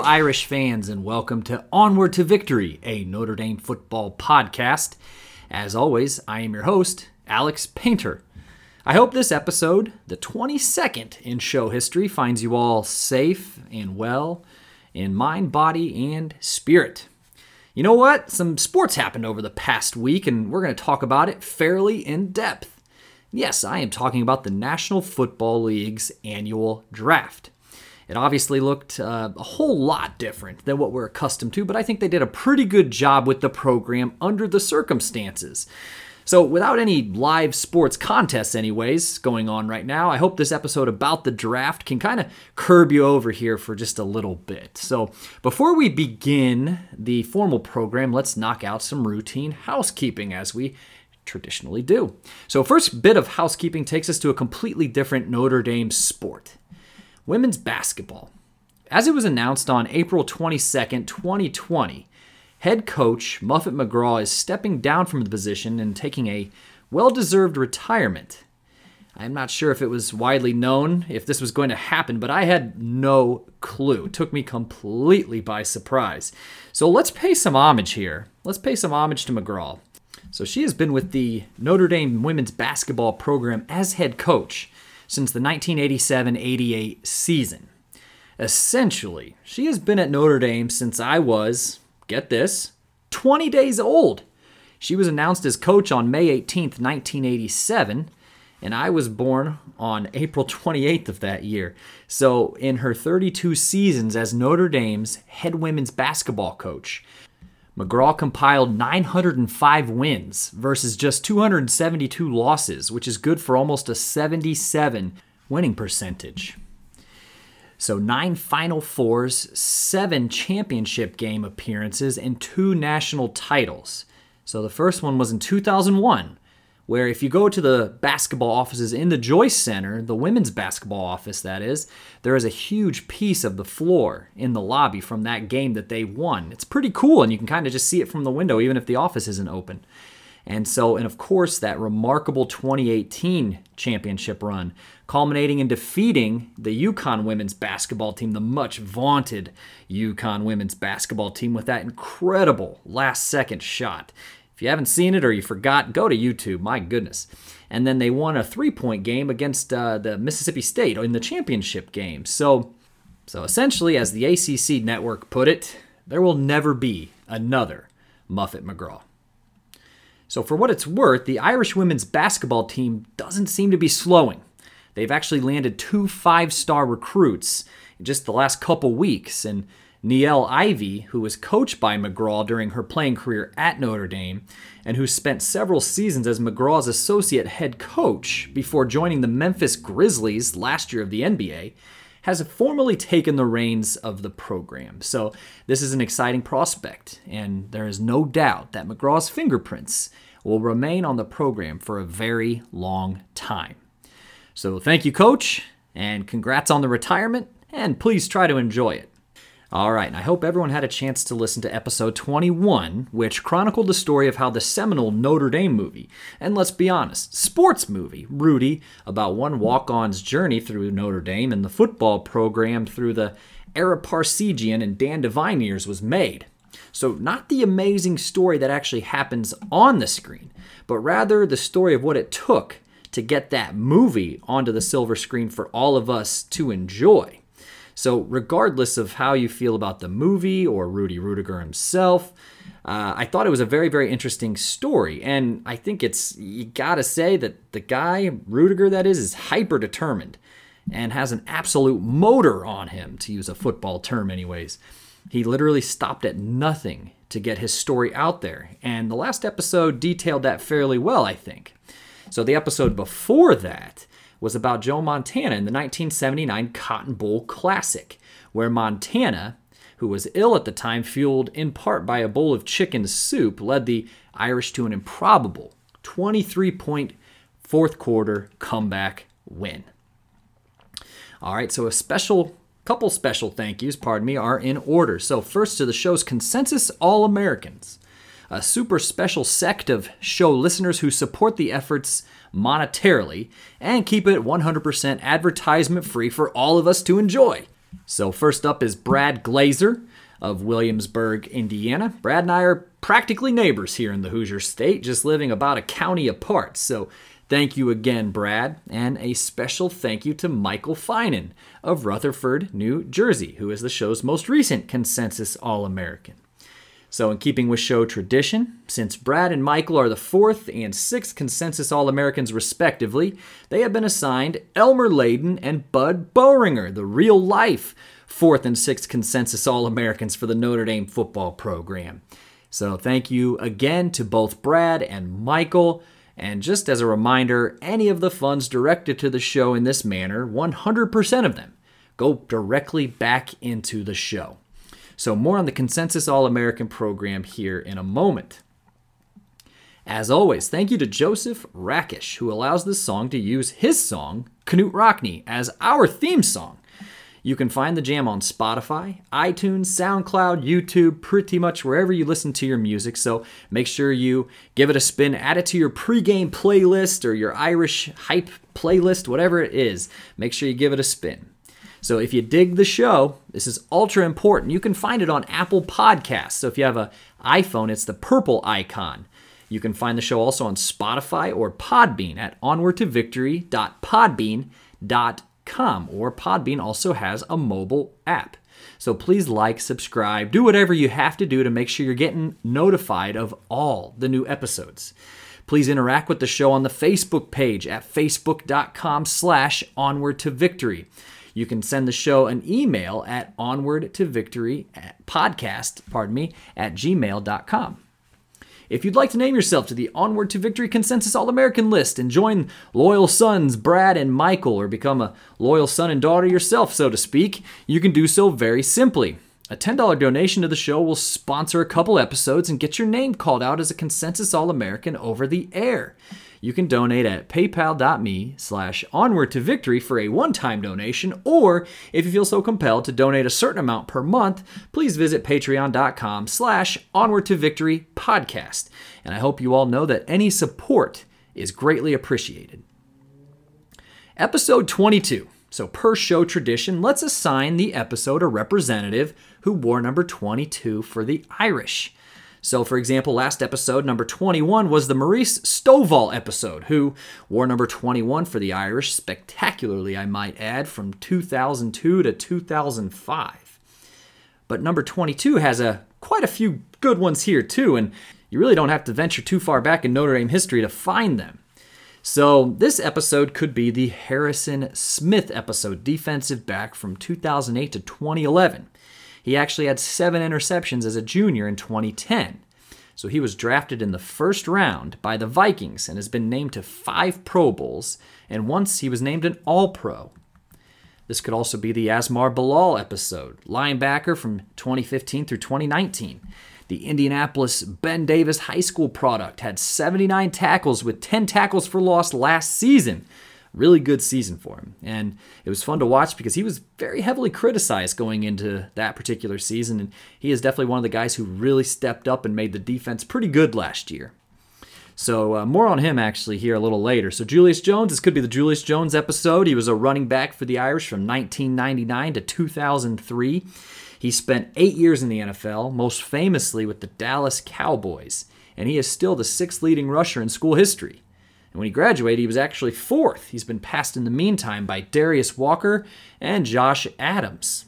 Irish fans, and welcome to Onward to Victory, a Notre Dame football podcast. As always, I am your host, Alex Painter. I hope this episode, the 22nd in show history, finds you all safe and well in mind, body, and spirit. You know what? Some sports happened over the past week, and we're going to talk about it fairly in depth. Yes, I am talking about the National Football League's annual draft. It obviously looked uh, a whole lot different than what we're accustomed to, but I think they did a pretty good job with the program under the circumstances. So, without any live sports contests, anyways, going on right now, I hope this episode about the draft can kind of curb you over here for just a little bit. So, before we begin the formal program, let's knock out some routine housekeeping as we traditionally do. So, first bit of housekeeping takes us to a completely different Notre Dame sport women's basketball. As it was announced on April 22nd, 2020, head coach Muffet McGraw is stepping down from the position and taking a well deserved retirement. I'm not sure if it was widely known if this was going to happen, but I had no clue. It took me completely by surprise. So let's pay some homage here. Let's pay some homage to McGraw. So she has been with the Notre Dame women's basketball program as head coach since the 1987 88 season. Essentially, she has been at Notre Dame since I was, get this, 20 days old. She was announced as coach on May 18th, 1987, and I was born on April 28th of that year. So, in her 32 seasons as Notre Dame's head women's basketball coach, McGraw compiled 905 wins versus just 272 losses, which is good for almost a 77 winning percentage. So, nine Final Fours, seven championship game appearances, and two national titles. So, the first one was in 2001, where if you go to the basketball offices in the Joyce Center, the women's basketball office that is, there is a huge piece of the floor in the lobby from that game that they won. It's pretty cool, and you can kind of just see it from the window, even if the office isn't open. And so, and of course, that remarkable 2018 championship run, culminating in defeating the UConn women's basketball team, the much vaunted UConn women's basketball team, with that incredible last second shot. If you haven't seen it or you forgot, go to YouTube. My goodness. And then they won a three point game against uh, the Mississippi State in the championship game. So, so essentially, as the ACC network put it, there will never be another Muffet McGraw. So, for what it's worth, the Irish women's basketball team doesn't seem to be slowing. They've actually landed two five star recruits in just the last couple weeks, and Niele Ivy, who was coached by McGraw during her playing career at Notre Dame, and who spent several seasons as McGraw's associate head coach before joining the Memphis Grizzlies last year of the NBA, has formally taken the reins of the program. So, this is an exciting prospect, and there is no doubt that McGraw's fingerprints will remain on the program for a very long time. So, thank you, coach, and congrats on the retirement, and please try to enjoy it. All right, and I hope everyone had a chance to listen to episode 21, which chronicled the story of how the seminal Notre Dame movie, and let's be honest, sports movie, Rudy, about one walk on's journey through Notre Dame and the football program through the Ara Parseghian and Dan Devine years was made. So, not the amazing story that actually happens on the screen, but rather the story of what it took to get that movie onto the silver screen for all of us to enjoy. So, regardless of how you feel about the movie or Rudy Ruettiger himself, uh, I thought it was a very, very interesting story. And I think it's, you gotta say that the guy, Ruettiger that is, is hyper determined and has an absolute motor on him, to use a football term, anyways. He literally stopped at nothing to get his story out there. And the last episode detailed that fairly well, I think. So, the episode before that, was about Joe Montana in the 1979 Cotton Bowl Classic, where Montana, who was ill at the time, fueled in part by a bowl of chicken soup, led the Irish to an improbable 23 point fourth quarter comeback win. All right, so a special couple special thank yous, pardon me, are in order. So, first to the show's consensus All Americans, a super special sect of show listeners who support the efforts monetarily and keep it 100% advertisement free for all of us to enjoy. So, first up is Brad Glazer of Williamsburg, Indiana. Brad and I are practically neighbors here in the Hoosier State, just living about a county apart. So, thank you again, Brad. And a special thank you to Michael Finan of Rutherford, New Jersey, who is the show's most recent Consensus All American. So, in keeping with show tradition, since Brad and Michael are the fourth and sixth consensus All Americans respectively, they have been assigned Elmer Layden and Bud Boeringer, the real life fourth and sixth consensus All Americans for the Notre Dame football program. So, thank you again to both Brad and Michael. And just as a reminder, any of the funds directed to the show in this manner, 100% of them, go directly back into the show. So, more on the Consensus All American program here in a moment. As always, thank you to Joseph Rakish, who allows this song to use his song, Knute Rockne, as our theme song. You can find the jam on Spotify, iTunes, SoundCloud, YouTube, pretty much wherever you listen to your music. So make sure you give it a spin, add it to your pregame playlist or your Irish hype playlist, whatever it is. Make sure you give it a spin. So if you dig the show, this is ultra important. You can find it on Apple Podcasts. So if you have an iPhone, it's the purple icon. You can find the show also on Spotify or Podbean at onwardtovictory.podbean.com. Or Podbean also has a mobile app. So please like, subscribe, do whatever you have to do to make sure you're getting notified of all the new episodes. Please interact with the show on the Facebook page at facebook.com slash onward to victory. You can send the show an email at onward to victory podcast, pardon me, at gmail.com. If you'd like to name yourself to the Onward to Victory Consensus All American list and join loyal sons Brad and Michael, or become a loyal son and daughter yourself, so to speak, you can do so very simply. A $10 donation to the show will sponsor a couple episodes and get your name called out as a Consensus All American over the air you can donate at paypal.me slash onward to victory for a one-time donation, or if you feel so compelled to donate a certain amount per month, please visit patreon.com slash onward to victory podcast. And I hope you all know that any support is greatly appreciated. Episode 22. So, per show tradition, let's assign the episode a representative who wore number 22 for the Irish. So, for example, last episode, number 21, was the Maurice Stovall episode, who wore number 21 for the Irish, spectacularly, I might add, from 2002 to 2005. But number 22 has a quite a few good ones here, too, and you really don't have to venture too far back in Notre Dame history to find them. So, this episode could be the Harrison Smith episode, defensive back from 2008 to 2011. He actually had seven interceptions as a junior in 2010. So he was drafted in the first round by the Vikings and has been named to five Pro Bowls, and once he was named an All Pro. This could also be the Asmar Bilal episode, linebacker from 2015 through 2019. The Indianapolis Ben Davis High School product had 79 tackles with 10 tackles for loss last season, really good season for him. And it was fun to watch because he was very heavily criticized going into that particular season. And he is definitely one of the guys who really stepped up and made the defense pretty good last year. So, uh, more on him actually here a little later. So, Julius Jones, this could be the Julius Jones episode. He was a running back for the Irish from 1999 to 2003. He spent eight years in the NFL, most famously with the Dallas Cowboys, and he is still the sixth leading rusher in school history. When he graduated, he was actually fourth. He's been passed in the meantime by Darius Walker and Josh Adams.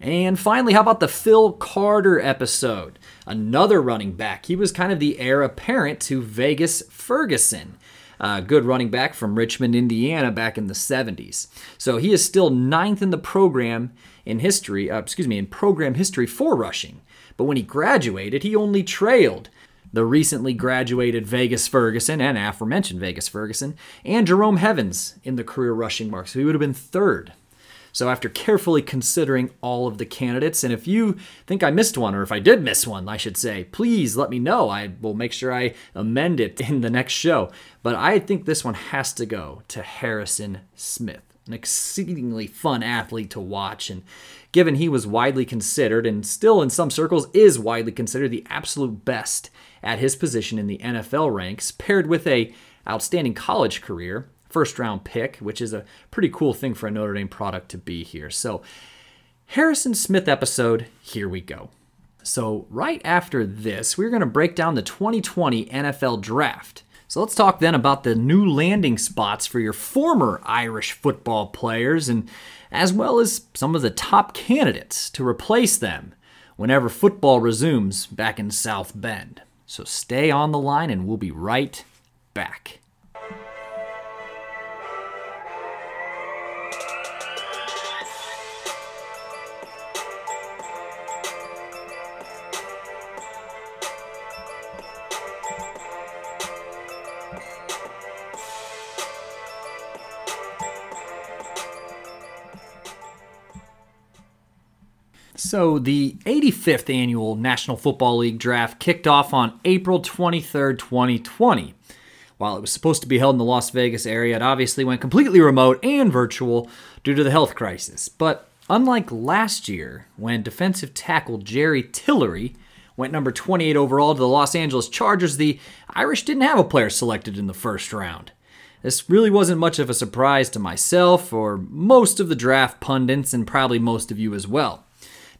And finally, how about the Phil Carter episode? Another running back. He was kind of the heir apparent to Vegas Ferguson. A good running back from Richmond, Indiana, back in the 70s. So he is still ninth in the program in history, uh, excuse me, in program history for rushing. But when he graduated, he only trailed the recently graduated Vegas Ferguson and aforementioned Vegas Ferguson, and Jerome Heavens in the career rushing mark. So he would have been third. So, after carefully considering all of the candidates, and if you think I missed one, or if I did miss one, I should say, please let me know. I will make sure I amend it in the next show. But I think this one has to go to Harrison Smith, an exceedingly fun athlete to watch. And given he was widely considered, and still in some circles is widely considered the absolute best at his position in the NFL ranks, paired with a outstanding college career, first round pick, which is a pretty cool thing for a Notre Dame product to be here. So, Harrison Smith episode, here we go. So, right after this, we're going to break down the 2020 NFL draft. So, let's talk then about the new landing spots for your former Irish football players, and as well as some of the top candidates to replace them whenever football resumes back in South Bend. So, stay on the line, and we'll be right back. So, the 85th annual National Football League draft kicked off on April 23rd, 2020. While it was supposed to be held in the Las Vegas area, it obviously went completely remote and virtual due to the health crisis. But unlike last year, when defensive tackle Jerry Tillery went number 28 overall to the Los Angeles Chargers, the Irish didn't have a player selected in the first round. This really wasn't much of a surprise to myself or most of the draft pundits and probably most of you as well.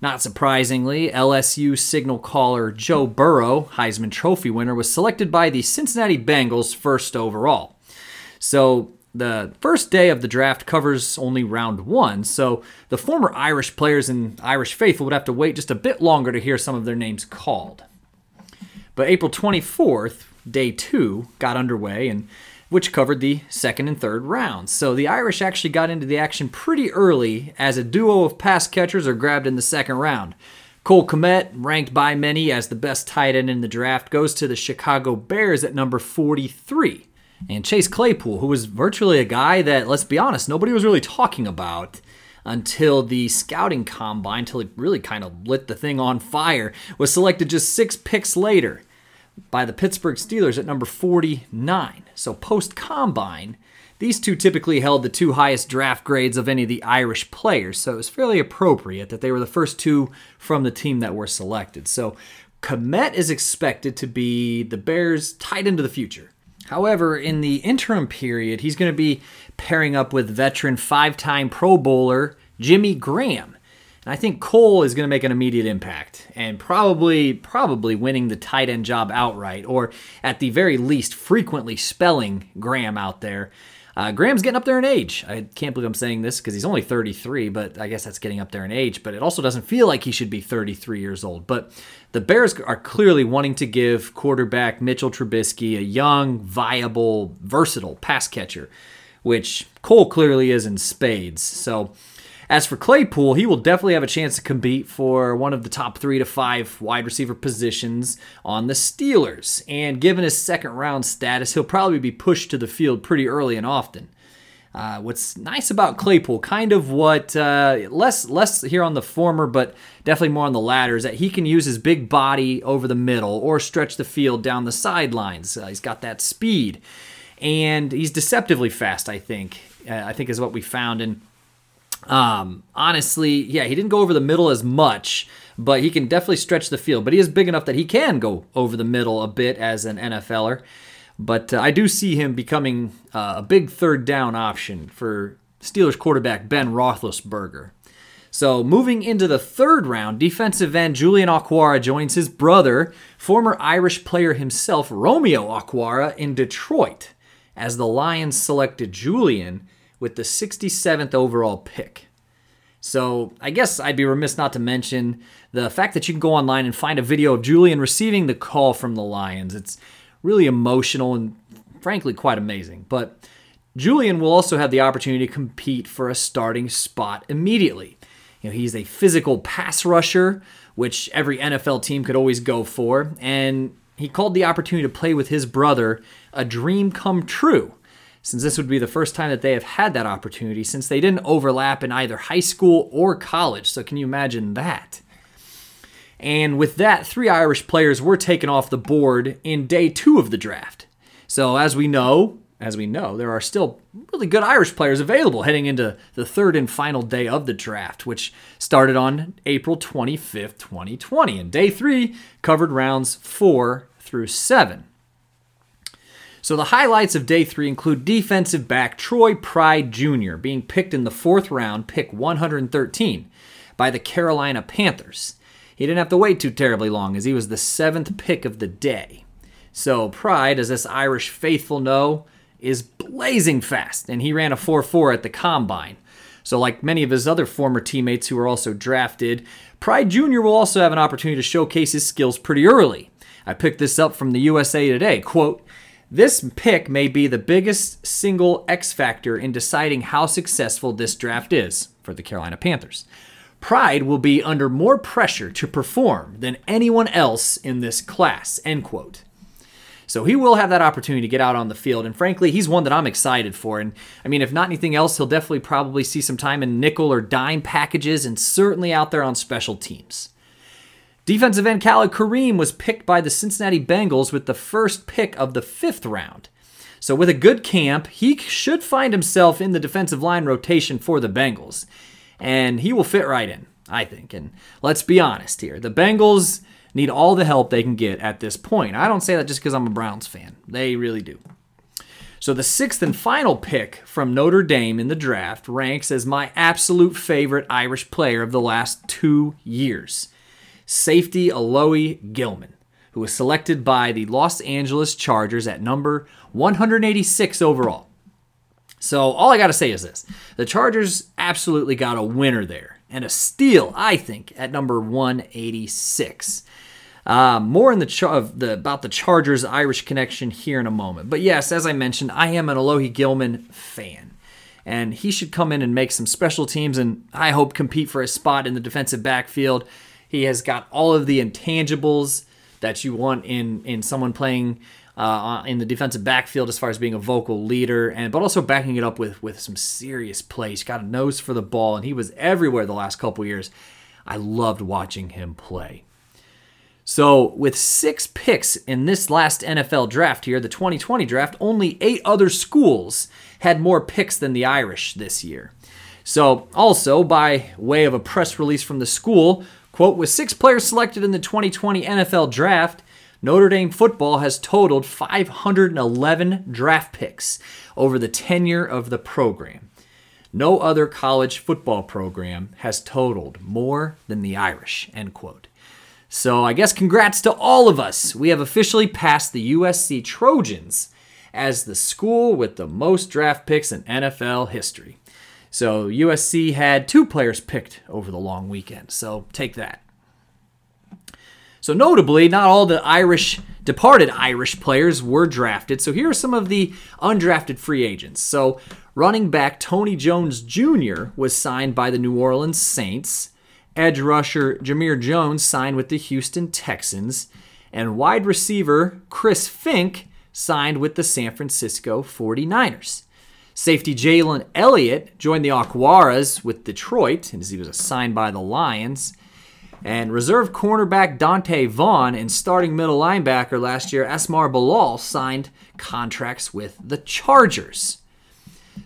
Not surprisingly, LSU signal caller Joe Burrow, Heisman Trophy winner, was selected by the Cincinnati Bengals first overall. So the first day of the draft covers only round one, so the former Irish players and Irish faithful would have to wait just a bit longer to hear some of their names called. But April 24th, day two, got underway, and which covered the second and third rounds. So the Irish actually got into the action pretty early as a duo of pass catchers are grabbed in the second round. Cole Kmet, ranked by many as the best tight end in the draft, goes to the Chicago Bears at number 43. And Chase Claypool, who was virtually a guy that, let's be honest, nobody was really talking about until the scouting combine, until he really kind of lit the thing on fire, was selected just six picks later by the Pittsburgh Steelers at number 49. So post combine, these two typically held the two highest draft grades of any of the Irish players, so it was fairly appropriate that they were the first two from the team that were selected. So Kmet is expected to be the Bears' tight end of the future. However, in the interim period, he's going to be pairing up with veteran five time Pro Bowler Jimmy Graham. And I think Cole is going to make an immediate impact and probably probably winning the tight end job outright, or at the very least, frequently spelling Graham out there. Uh, Graham's getting up there in age. I can't believe I'm saying this because he's only 33, but I guess that's getting up there in age. But it also doesn't feel like he should be 33 years old. But the Bears are clearly wanting to give quarterback Mitchell Trubisky a young, viable, versatile pass catcher, which Cole clearly is in spades. So as for Claypool, he will definitely have a chance to compete for one of the top three to five wide receiver positions on the Steelers. And given his second round status, he'll probably be pushed to the field pretty early and often. Uh, what's nice about Claypool, kind of what uh, less less here on the former, but definitely more on the latter, is that he can use his big body over the middle or stretch the field down the sidelines. Uh, he's got that speed, and he's deceptively fast. I think. Uh, I think is what we found, and um, honestly, yeah, he didn't go over the middle as much, but he can definitely stretch the field. But he is big enough that he can go over the middle a bit as an NFLer. But uh, I do see him becoming uh, a big third down option for Steelers quarterback Ben Roethlisberger. So moving into the third round, defensive end Julian Okwara joins his brother, former Irish player himself, Romeo Okwara, in Detroit, as the Lions selected Julian with the 67th overall pick. So I guess I'd be remiss not to mention the fact that you can go online and find a video of Julian receiving the call from the Lions. It's really emotional and frankly quite amazing. But Julian will also have the opportunity to compete for a starting spot immediately. You know, he's a physical pass rusher, which every NFL team could always go for, and he called the opportunity to play with his brother a dream come true since this would be the first time that they have had that opportunity since they didn't overlap in either high school or college. So, can you imagine that? And with that, three Irish players were taken off the board in day two of the draft. So, as we know, as we know, there are still really good Irish players available heading into the third and final day of the draft, which started on April 25th, 2020. And day three covered rounds four through seven. So the highlights of day three include defensive back Troy Pride Jr. being picked in the fourth round, pick 113, by the Carolina Panthers. He didn't have to wait too terribly long as he was the seventh pick of the day. So Pride, as us Irish faithful know, is blazing fast, and he ran a 4 4 at the combine. So, like many of his other former teammates who were also drafted, Pride Jr. will also have an opportunity to showcase his skills pretty early. I picked this up from the USA Today. Quote, this pick may be the biggest single X factor in deciding how successful this draft is for the Carolina Panthers. Pride will be under more pressure to perform than anyone else in this class. End quote. So he will have that opportunity to get out on the field. And frankly, he's one that I'm excited for. And I mean, if not anything else, he'll definitely probably see some time in nickel or dime packages and certainly out there on special teams. Defensive end Khalid Kareem was picked by the Cincinnati Bengals with the first pick of the fifth round. So, with a good camp, he should find himself in the defensive line rotation for the Bengals. And he will fit right in, I think. And let's be honest here the Bengals need all the help they can get at this point. I don't say that just because I'm a Browns fan, they really do. So, the sixth and final pick from Notre Dame in the draft ranks as my absolute favorite Irish player of the last two years safety Alohi Gilman, who was selected by the Los Angeles Chargers at number 186 overall. So all I got to say is this the Chargers absolutely got a winner there, and a steal, I think, at number 186. Uh, more in the, char- the, about the Chargers Irish connection here in a moment. But yes, as I mentioned, I am an Alohi Gilman fan. And he should come in and make some special teams and I hope compete for a spot in the defensive backfield he has got all of the intangibles that you want in in someone playing uh, in the defensive backfield as far as being a vocal leader, and but also backing it up with with some serious plays. He's got a nose for the ball, and he was everywhere the last couple years. I loved watching him play. So, with six picks in this last NFL draft here, the 2020 draft, only eight other schools had more picks than the Irish this year. So, also by way of a press release from the school, Quote, with six players selected in the 2020 NFL draft, Notre Dame football has totaled 511 draft picks over the tenure of the program. No other college football program has totaled more than the Irish, end quote. So I guess congrats to all of us. We have officially passed the USC Trojans as the school with the most draft picks in NFL history. So USC had two players picked over the long weekend. So take that. So notably, not all the Irish departed Irish players were drafted. So here are some of the undrafted free agents. So running back Tony Jones Jr. was signed by the New Orleans Saints. Edge rusher Jamir Jones signed with the Houston Texans. And wide receiver Chris Fink signed with the San Francisco 49ers. Safety Jalen Elliott joined the Jaguars with Detroit, as he was assigned by the Lions. And reserve cornerback Dante Vaughn and starting middle linebacker last year Asmar Bilal signed contracts with the Chargers.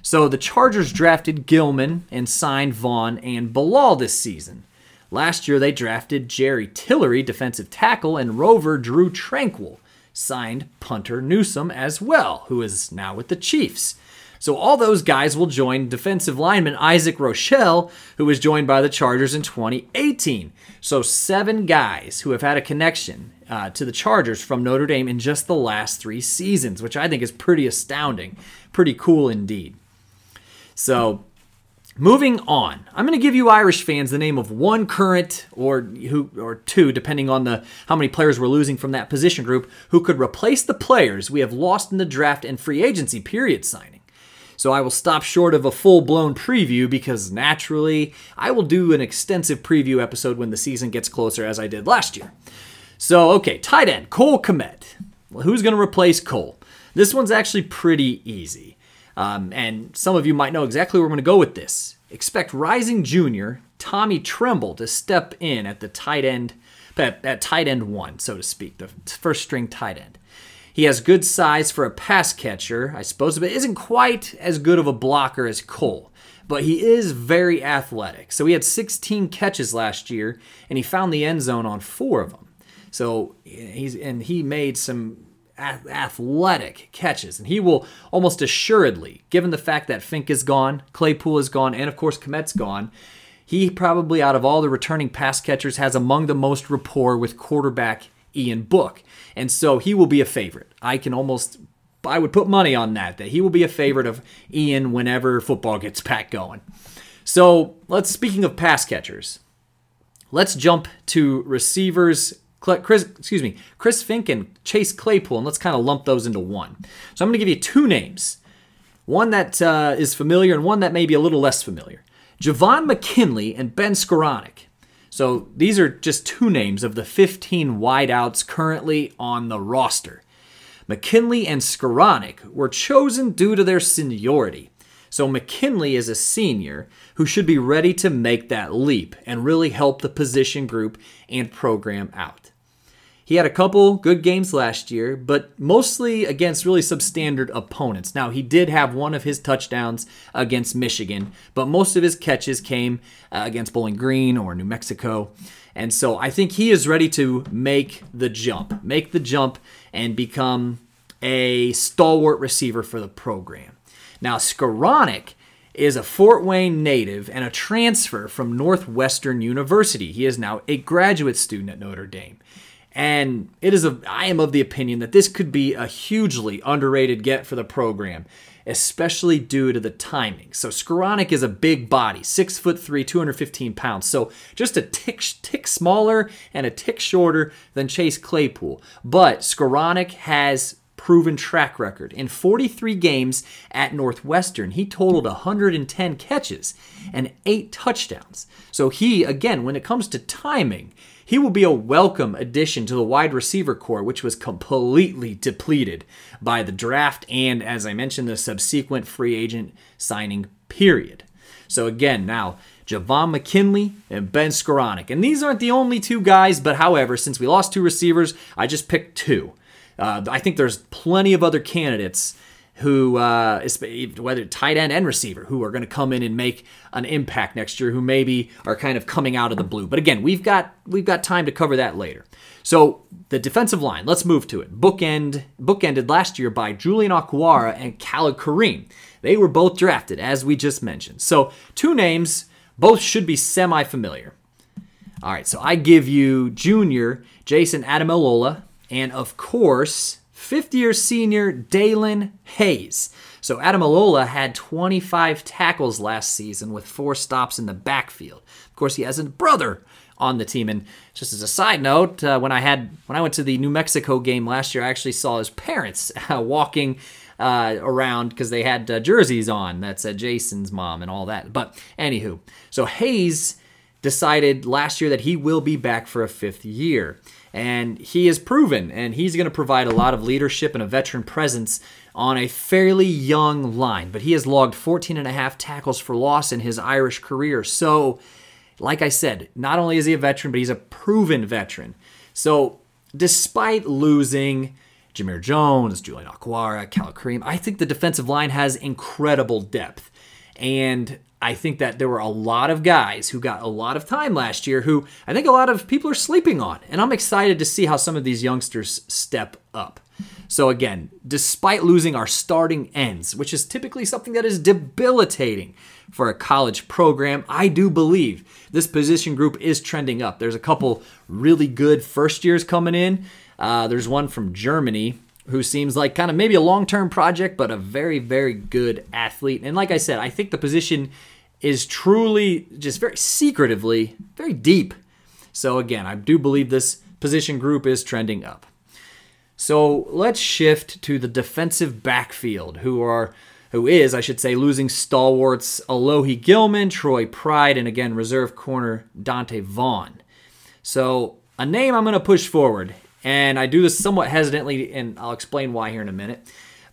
So the Chargers drafted Gilman and signed Vaughn and Bilal this season. Last year they drafted Jerry Tillery, defensive tackle, and Rover Drew Tranquill, signed punter Newsome as well, who is now with the Chiefs. So all those guys will join defensive lineman Isaac Rochell, who was joined by the Chargers in 2018. So seven guys who have had a connection uh, to the Chargers from Notre Dame in just the last three seasons, which I think is pretty astounding, pretty cool indeed. So Moving on, I'm going to give you Irish fans the name of one current or who or two, depending on the how many players we're losing from that position group, who could replace the players we have lost in the draft and free agency period signing so I will stop short of a full blown preview because naturally I will do an extensive preview episode when the season gets closer, as I did last year. So, okay, tight end, Cole Kmet. Well, who's going to replace Cole? This one's actually pretty easy. Um, and some of you might know exactly where we're going to go with this. Expect rising junior Tommy Tremble to step in at the tight end, at, at tight end one, so to speak, the first string tight end. He has good size for a pass catcher, I suppose, but isn't quite as good of a blocker as Cole. But he is very athletic. So he had 16 catches last year, and he found the end zone on four of them. So he's and he made some athletic catches, and he will almost assuredly, given the fact that Fink is gone, Claypool is gone, and of course Kmet's gone, he probably out of all the returning pass catchers has among the most rapport with quarterback Ian Book, and so he will be a favorite. I can almost I would put money on that that he will be a favorite of Ian whenever football gets back going. So let's speaking of pass catchers, let's jump to receivers Chris, excuse me, Chris Fink and Chase Claypool, and let's kind of lump those into one. So I'm going to give you two names, one that uh, is familiar and one that may be a little less familiar. Javon McKinley and Ben Skowronek. So these are just two names of the 15 wideouts currently on the roster. McKinley and Skowronek were chosen due to their seniority. So McKinley is a senior who should be ready to make that leap and really help the position group and program out. He had a couple good games last year, but mostly against really substandard opponents. Now, he did have one of his touchdowns against Michigan, but most of his catches came uh, against Bowling Green or New Mexico. And so I think he is ready to make the jump, make the jump and become a stalwart receiver for the program. Now, Skowronek is a Fort Wayne native and a transfer from Northwestern University. He is now a graduate student at Notre Dame. And it is a I am of the opinion that this could be a hugely underrated get for the program, especially due to the timing. So Skowronek is a big body, six foot three, 215 pounds. So just a tick tick smaller and a tick shorter than Chase Claypool. But Skowronek has proven track record. In 43 games at Northwestern, he totaled 110 catches and eight touchdowns. So he, again, when it comes to timing, he will be a welcome addition to the wide receiver core, which was completely depleted by the draft and, as I mentioned, the subsequent free agent signing period. So again, now Javon McKinley and Ben Skowronek. And these aren't the only two guys, but however, since we lost two receivers, I just picked two. Uh, I think there's plenty of other candidates who, uh, whether tight end and receiver, who are going to come in and make an impact next year, who maybe are kind of coming out of the blue. But again, we've got we've got time to cover that later. So the defensive line, let's move to it. Bookend bookended last year by Julian Okwara and Khalid Kareem. They were both drafted, as we just mentioned. So two names, both should be semi-familiar. All right, so I give you junior Jayson Ademilola and of course, fifth year senior Daelin Hayes. So Ademilola had 25 tackles last season with four stops in the backfield. Of course, he has a brother on the team. And just as a side note, uh, when I had when I went to the New Mexico game last year, I actually saw his parents uh, walking uh, around because they had uh, jerseys on that said Jason's mom and all that. But anywho, so Hayes decided last year that he will be back for a fifth year. And he is proven, and he's going to provide a lot of leadership and a veteran presence on a fairly young line. But he has logged 14 and a half tackles for loss in his Irish career. So, like I said, not only is he a veteran, but he's a proven veteran. So, despite losing Jamir Jones, Julian Okwara, Cal Kareem, I think the defensive line has incredible depth. And I think that there were a lot of guys who got a lot of time last year who I think a lot of people are sleeping on. And I'm excited to see how some of these youngsters step up. So, again, despite losing our starting ends, which is typically something that is debilitating for a college program, I do believe this position group is trending up. There's a couple really good first years coming in. Uh, there's one from Germany who seems like kind of maybe a long term project, but a very, very good athlete. And like I said, I think the position is truly just very secretively very deep. So again, I do believe this position group is trending up. So let's shift to the defensive backfield, who are who is, I should say, losing stalwarts Alohi Gilman, Troy Pride, and again reserve corner Dante Vaughn. So a name I'm going to push forward and I do this somewhat hesitantly, and I'll explain why here in a minute.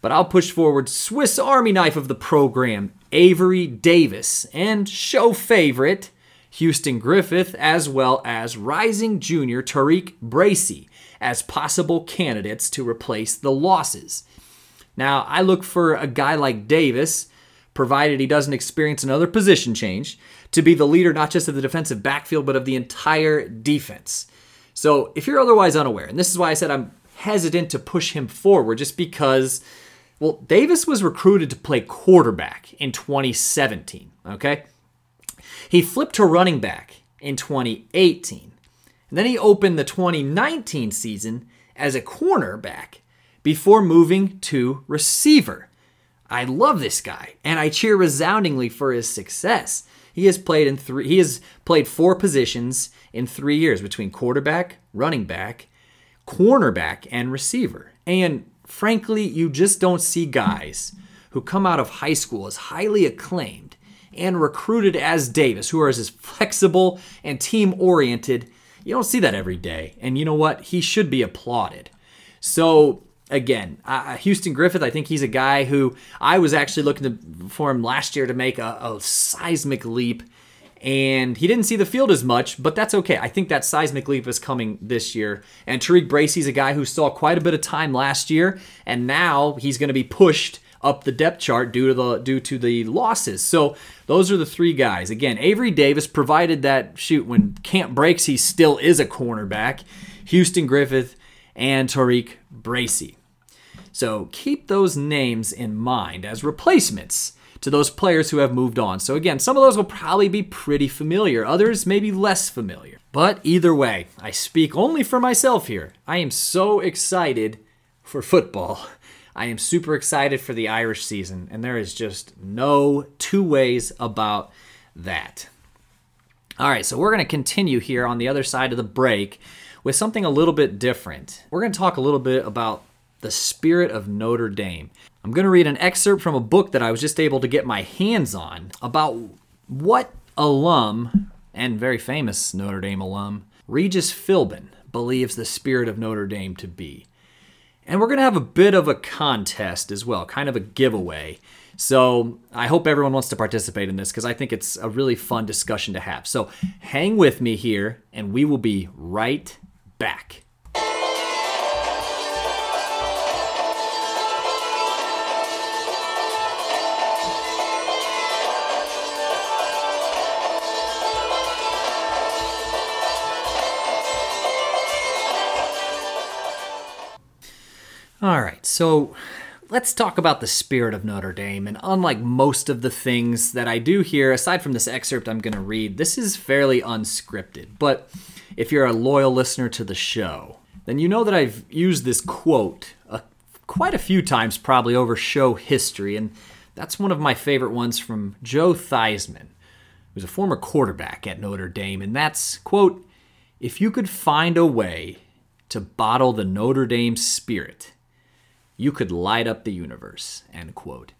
but I'll push forward Swiss Army knife of the program, Avery Davis, and show favorite, Houston Griffith, as well as rising junior Tariq Bracy as possible candidates to replace the losses. Now, I look for a guy like Davis, provided he doesn't experience another position change, to be the leader not just of the defensive backfield, but of the entire defense. So, if you're otherwise unaware, and this is why I said I'm hesitant to push him forward, just because, well, Davis was recruited to play quarterback in 2017, okay? He flipped to running back in 2018. And then he opened the 2019 season as a cornerback before moving to receiver. I love this guy and I cheer resoundingly for his success. He has played in three he has played four positions in 3 years between quarterback, running back, cornerback and receiver. And frankly, you just don't see guys who come out of high school as highly acclaimed and recruited as Davis, who are as flexible and team oriented. You don't see that every day. And you know what? He should be applauded. So, again, uh, Houston Griffith, I think he's a guy who I was actually looking to, for him last year to make a, a seismic leap. And he didn't see the field as much, but that's okay. I think that seismic leap is coming this year. And Tariq Bracy's a guy who saw quite a bit of time last year, and now he's going to be pushed up the depth chart due to the due to the losses. So those are the three guys. Again, Avery Davis provided that shoot when camp breaks, he still is a cornerback. Houston Griffith and Tariq Bracy. So keep those names in mind as replacements to those players who have moved on. So again, some of those will probably be pretty familiar, others maybe less familiar. But either way, I speak only for myself here. I am so excited for football. I am super excited for the Irish season, and there is just no two ways about that. All right, so we're going to continue here on the other side of the break with something a little bit different. We're going to talk a little bit about the spirit of Notre Dame. I'm going to read an excerpt from a book that I was just able to get my hands on about what alum and very famous Notre Dame alum Regis Philbin believes the spirit of Notre Dame to be. And we're going to have a bit of a contest as well, kind of a giveaway. So I hope everyone wants to participate in this because I think it's a really fun discussion to have. So hang with me here, and we will be right back. All right, so let's talk about the spirit of Notre Dame. And unlike most of the things that I do here, aside from this excerpt I'm going to read, this is fairly unscripted. But if you're a loyal listener to the show, then you know that I've used this quote a, quite a few times, probably over show history. And that's one of my favorite ones from Joe Theismann, who's a former quarterback at Notre Dame. And that's, quote, if you could find a way to bottle the Notre Dame spirit, you could light up the universe, end quote.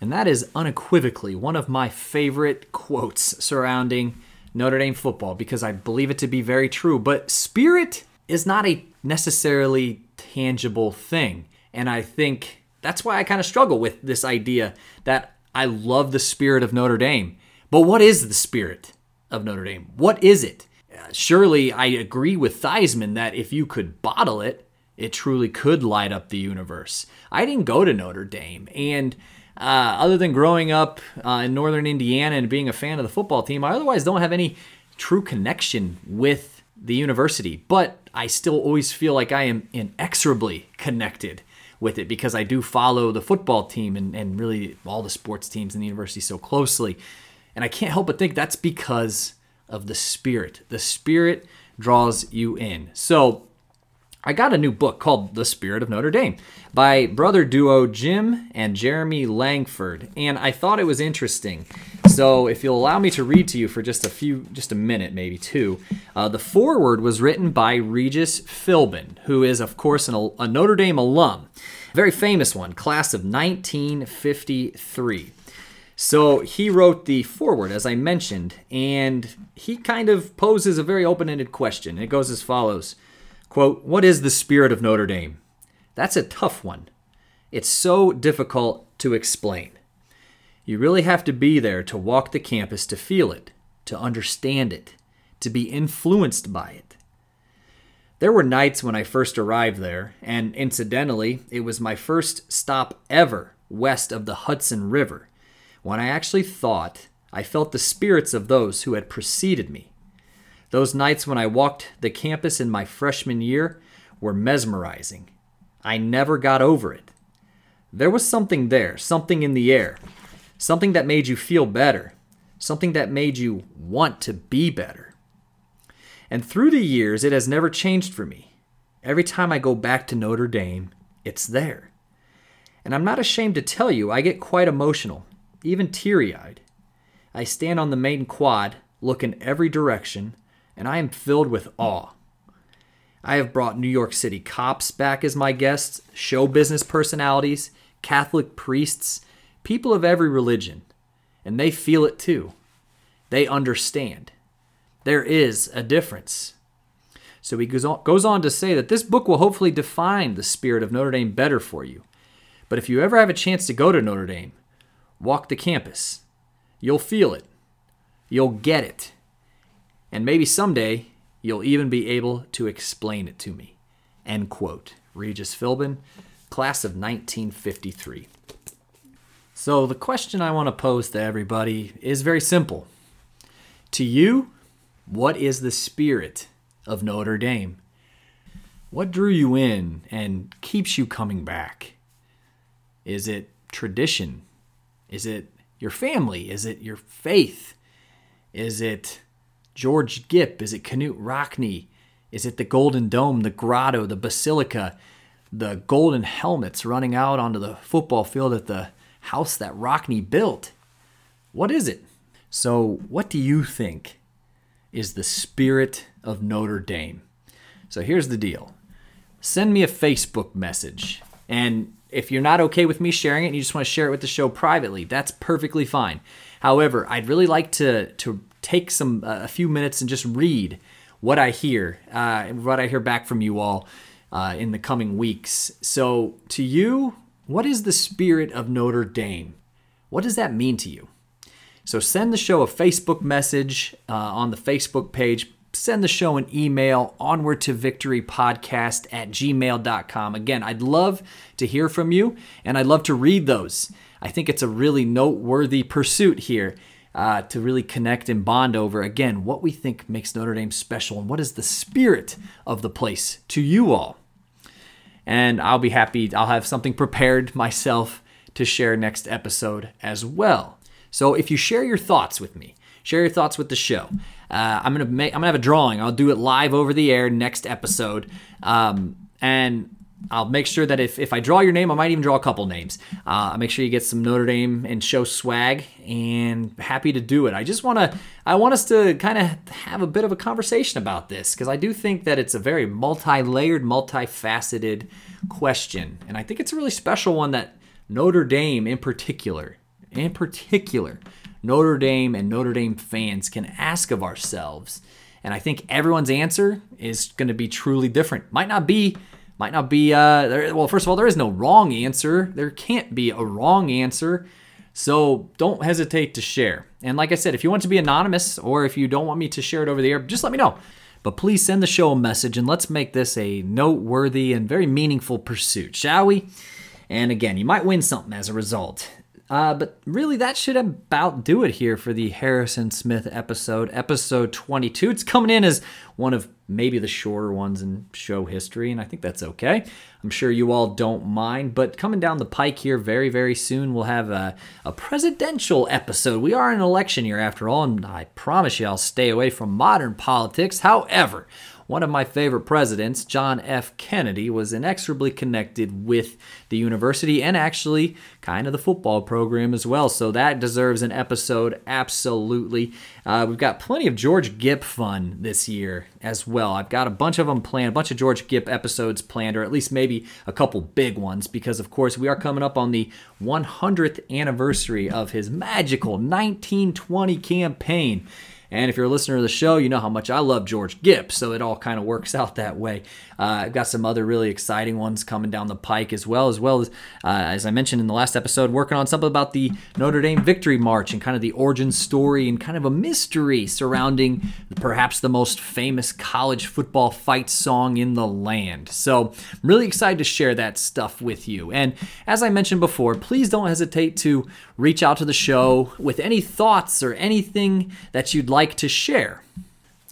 And that is unequivocally one of my favorite quotes surrounding Notre Dame football because I believe it to be very true. But spirit is not a necessarily tangible thing. And I think that's why I kind of struggle with this idea that I love the spirit of Notre Dame. But what is the spirit of Notre Dame? What is it? Uh, surely I agree with Theismann that if you could bottle it, it truly could light up the universe. I didn't go to Notre Dame, and uh, other than growing up uh, in northern Indiana and being a fan of the football team, I otherwise don't have any true connection with the university. But I still always feel like I am inexorably connected with it because I do follow the football team and, and really all the sports teams in the university so closely. And I can't help but think that's because of the spirit. The spirit draws you in. So I got a new book called The Spirit of Notre Dame by brother duo Jim and Jeremy Langford, and I thought it was interesting. So, if you'll allow me to read to you for just a few, just a minute, maybe two, uh, the foreword was written by Regis Philbin, who is, of course, an, a Notre Dame alum, very famous one, class of 1953. So he wrote the foreword, as I mentioned, and he kind of poses a very open ended question. It goes as follows Quote, What is the spirit of Notre Dame? That's a tough one. it's so difficult to explain. You really have to be there to walk the campus to feel it, to understand it, to be influenced by it. There were nights when I first arrived there, and incidentally, it was my first stop ever west of the Hudson River, when I actually thought I felt the spirits of those who had preceded me. Those nights when I walked the campus in my freshman year were mesmerizing. I never got over it. There was something there, something in the air, something that made you feel better, something that made you want to be better. And through the years, it has never changed for me. Every time I go back to Notre Dame, it's there. And I'm not ashamed to tell you, I get quite emotional, even teary eyed. I stand on the main quad, look in every direction, and I am filled with awe. I have brought New York City cops back as my guests, show business personalities, Catholic priests, people of every religion, and they feel it too. They understand. There is a difference. So he goes on, goes on to say that this book will hopefully define the spirit of Notre Dame better for you. But if you ever have a chance to go to Notre Dame, walk the campus. You'll feel it. You'll get it. And maybe someday you'll even be able to explain it to me. End quote. Regis Philbin, class of 1953. So, the question I want to pose to everybody is very simple. To you, what is the spirit of Notre Dame? What drew you in and keeps you coming back? Is it tradition? Is it your family? Is it your faith? Is it George Gipp? Is it Knute Rockne? Is it the Golden Dome, the Grotto, the Basilica, the golden helmets running out onto the football field at the house that Rockne built? What is it? So, what do you think is the spirit of Notre Dame? So, here's the deal send me a Facebook message. And if you're not okay with me sharing it and you just want to share it with the show privately, that's perfectly fine. However, I'd really like to, to take some uh, a few minutes and just read what I hear, uh, what I hear back from you all uh, in the coming weeks. So, to you, what is the spirit of Notre Dame? What does that mean to you? So, send the show a Facebook message uh, on the Facebook page. Send the show an email, onward to victory podcast at gmail.com. Again, I'd love to hear from you and I'd love to read those. I think it's a really noteworthy pursuit here uh, to really connect and bond over, again, what we think makes Notre Dame special and what is the spirit of the place to you all. And I'll be happy, I'll have something prepared myself to share next episode as well. So if you share your thoughts with me, share your thoughts with the show. Uh, I'm gonna make I'm gonna have a drawing. I'll do it live over the air next episode, um, and I'll make sure that if, if I draw your name, I might even draw a couple names. Uh, I'll make sure you get some Notre Dame and show swag, and happy to do it. I just want to I want us to kind of have a bit of a conversation about this because I do think that it's a very multi-layered, multifaceted question, and I think it's a really special one that Notre Dame in particular, in particular, Notre Dame and Notre Dame fans can ask of ourselves. And I think everyone's answer is going to be truly different. Might not be might not be uh there, well first of all there is no wrong answer. There can't be a wrong answer. So don't hesitate to share. And like i said if you want to be anonymous or if you don't want me to share it over the air just let me know. But please send the show a message and let's make this a noteworthy and very meaningful pursuit shall we? And again you might win something as a result uh, but really, that should about do it here for the Harrison Smith episode, episode 22. It's coming in as one of maybe the shorter ones in show history, and I think that's okay. I'm sure you all don't mind. But coming down the pike here very, very soon, we'll have a, a presidential episode. We are in an election year after all, and I promise you I'll stay away from modern politics. However, one of my favorite presidents, John F. Kennedy, was inexorably connected with the university and actually kind of the football program as well. So that deserves an episode, absolutely. Uh, we've got plenty of George Gipp fun this year as well. I've got a bunch of them planned, a bunch of George Gipp episodes planned, or at least maybe a couple big ones, because of course we are coming up on the 100th anniversary of his magical 1920 campaign. And if you're a listener to the show, you know how much I love George Gipp, so it all kind of works out that way. Uh, I've got some other really exciting ones coming down the pike as well, as well as, uh, as I mentioned in the last episode, working on something about the Notre Dame Victory March and kind of the origin story and kind of a mystery surrounding perhaps the most famous college football fight song in the land. So I'm really excited to share that stuff with you. And as I mentioned before, please don't hesitate to reach out to the show with any thoughts or anything that you'd like to share.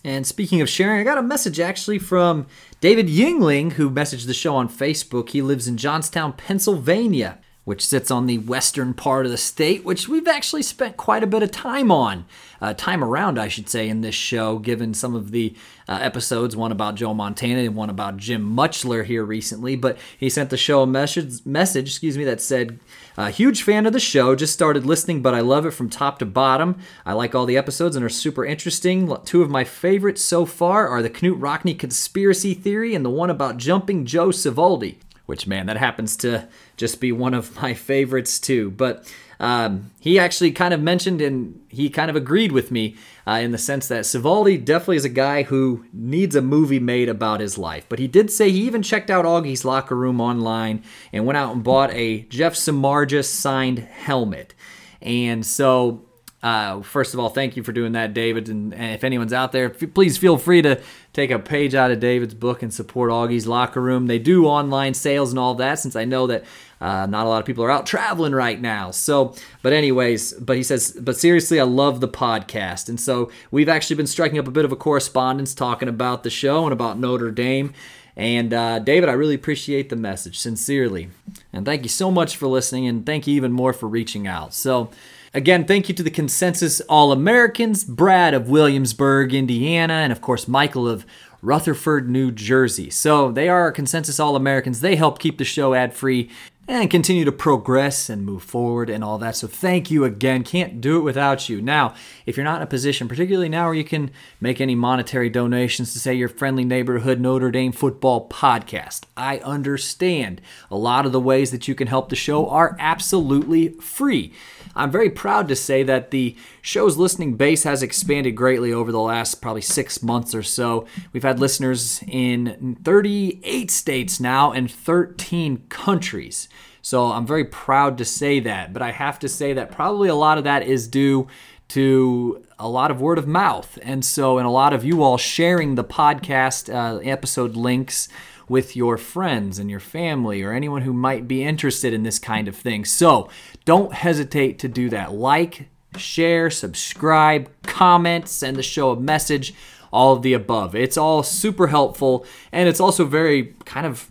And speaking of sharing, I got a message actually from David Yingling, who messaged the show on Facebook. He lives in Johnstown, Pennsylvania which sits on the western part of the state, which we've actually spent quite a bit of time on, uh, time around, I should say, in this show, given some of the uh, episodes, one about Joe Montana and one about Jim Mutscheller here recently. But he sent the show a message, message excuse me, that said, uh, "Huge fan of the show. Just started listening, but I love it from top to bottom. I like all the episodes and are super interesting. Two of my favorites so far are the Knute Rockne conspiracy theory and the one about jumping Joe Savoldi." Which man, that happens to just be one of my favorites too. But um, he actually kind of mentioned and he kind of agreed with me uh, in the sense that Savoldi definitely is a guy who needs a movie made about his life. But he did say he even checked out Augie's locker room online and went out and bought a Jeff Samardzija signed helmet. And so uh, first of all, thank you for doing that, David. And, and if anyone's out there, f- please feel free to take a page out of David's book and support Augie's Locker Room. They do online sales and all that, since I know that uh, not a lot of people are out traveling right now. So, but anyways, but he says, but seriously, I love the podcast. And so we've actually been striking up a bit of a correspondence talking about the show and about Notre Dame. And uh, David, I really appreciate the message, sincerely. And thank you so much for listening, and thank you even more for reaching out. So, Again, thank you to the Consensus All Americans, Brad of Williamsburg, Indiana, and of course, Michael of Rutherford, New Jersey. So they are our Consensus All Americans. They help keep the show ad free and continue to progress and move forward and all that. So thank you again. Can't do it without you. Now, if you're not in a position, particularly now where you can make any monetary donations to say your friendly neighborhood Notre Dame football podcast, I understand a lot of the ways that you can help the show are absolutely free. I'm very proud to say that the show's listening base has expanded greatly over the last probably six months or so. We've had listeners in 38 states now and 13 countries. So I'm very proud to say that. But I have to say that probably a lot of that is due to a lot of word of mouth. And so, and a lot of you all sharing the podcast uh, episode links with your friends and your family or anyone who might be interested in this kind of thing. So don't hesitate to do that. Like, share, subscribe, comment, send the show a message, all of the above. It's all super helpful and it's also very kind of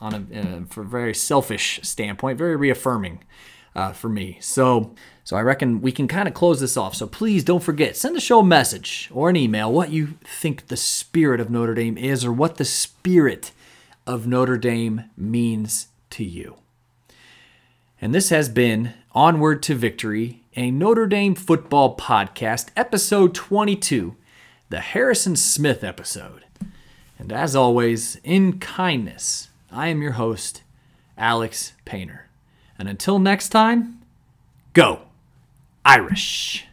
on a uh, for a very selfish standpoint, very reaffirming uh, for me. So so I reckon we can kind of close this off. So please don't forget, send the show a message or an email what you think the spirit of Notre Dame is or what the spirit of Notre Dame means to you. And this has been Onward to Victory, a Notre Dame football podcast, episode 22, the Harrison Smith episode. And as always, in kindness, I am your host, Alex Painter. And until next time, go Irish!